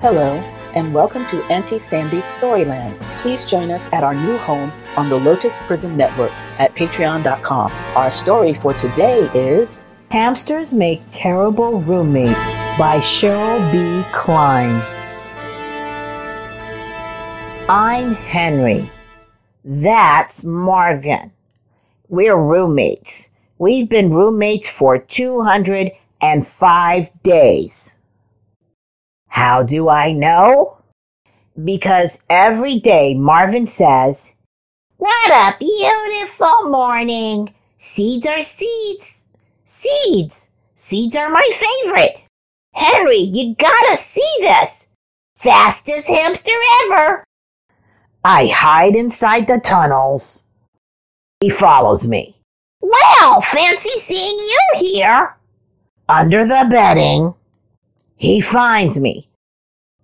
Hello, and welcome to Auntie Sandy's Storyland. Please join us at our new home on the Lotus Prism Network at patreon.com. Our story for today is Hamsters Make Terrible Roommates by Cheryl B. Klein. I'm Henry. That's Marvin. We're roommates. We've been roommates for 205 days. How do I know? Because every day Marvin says, What a beautiful morning! Seeds are seeds! Seeds! Seeds are my favorite! Henry, you gotta see this! Fastest hamster ever! I hide inside the tunnels. He follows me. Well, fancy seeing you here. Under the bedding. He finds me.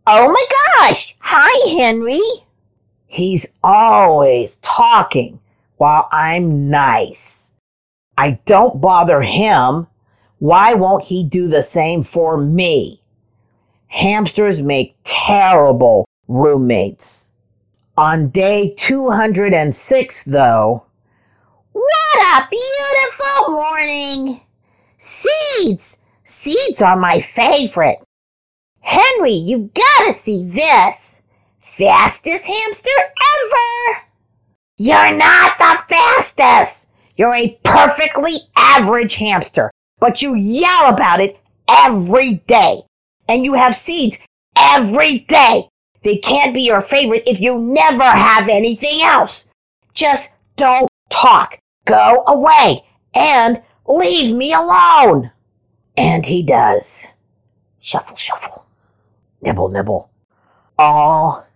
Oh my gosh! Hi, Henry. He's always talking while I'm nice. I don't bother him. Why won't he do the same for me? Hamsters make terrible roommates. On day 206, though, what a beautiful morning! Seeds! Seeds are my favorite. Henry, you gotta see this. Fastest hamster ever! You're not the fastest! You're a perfectly average hamster, but you yell about it every day. And you have seeds every day. They can't be your favorite if you never have anything else. Just don't talk. Go away and leave me alone. And he does. Shuffle, shuffle. Nibble, nibble. All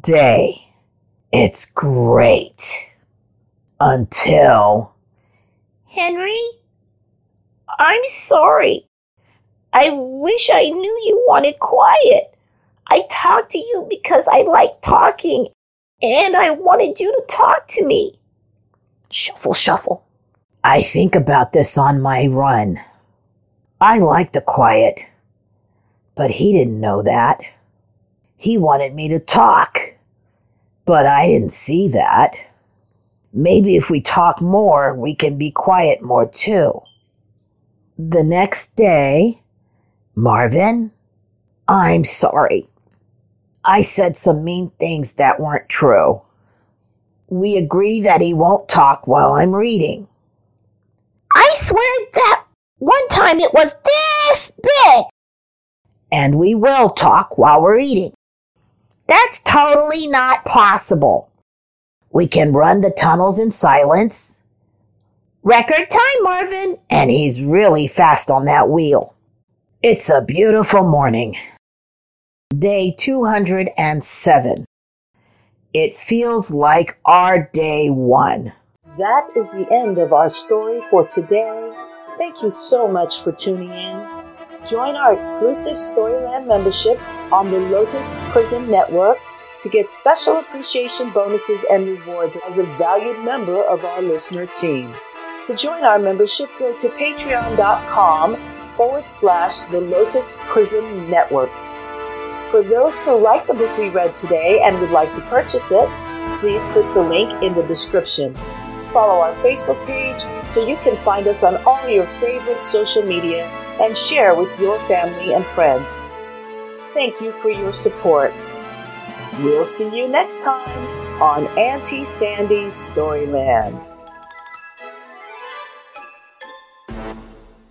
day. It's great. Until. Henry? I'm sorry. I wish I knew you wanted quiet. I talked to you because I like talking and I wanted you to talk to me. Shuffle, shuffle. I think about this on my run. I like the quiet, but he didn't know that. He wanted me to talk, but I didn't see that. Maybe if we talk more, we can be quiet more too. The next day, Marvin, I'm sorry. I said some mean things that weren't true. We agree that he won't talk while I'm reading. I swear that one time it was this big. And we will talk while we're eating. That's totally not possible. We can run the tunnels in silence. Record time, Marvin. And he's really fast on that wheel. It's a beautiful morning. Day 207. It feels like our day one. That is the end of our story for today. Thank you so much for tuning in. Join our exclusive Storyland membership on the Lotus Prism Network to get special appreciation bonuses and rewards as a valued member of our listener team. To join our membership, go to patreon.com forward slash the Lotus Prism Network. For those who like the book we read today and would like to purchase it, please click the link in the description. Follow our Facebook page so you can find us on all your favorite social media and share with your family and friends. Thank you for your support. We'll see you next time on Auntie Sandy's Storyland.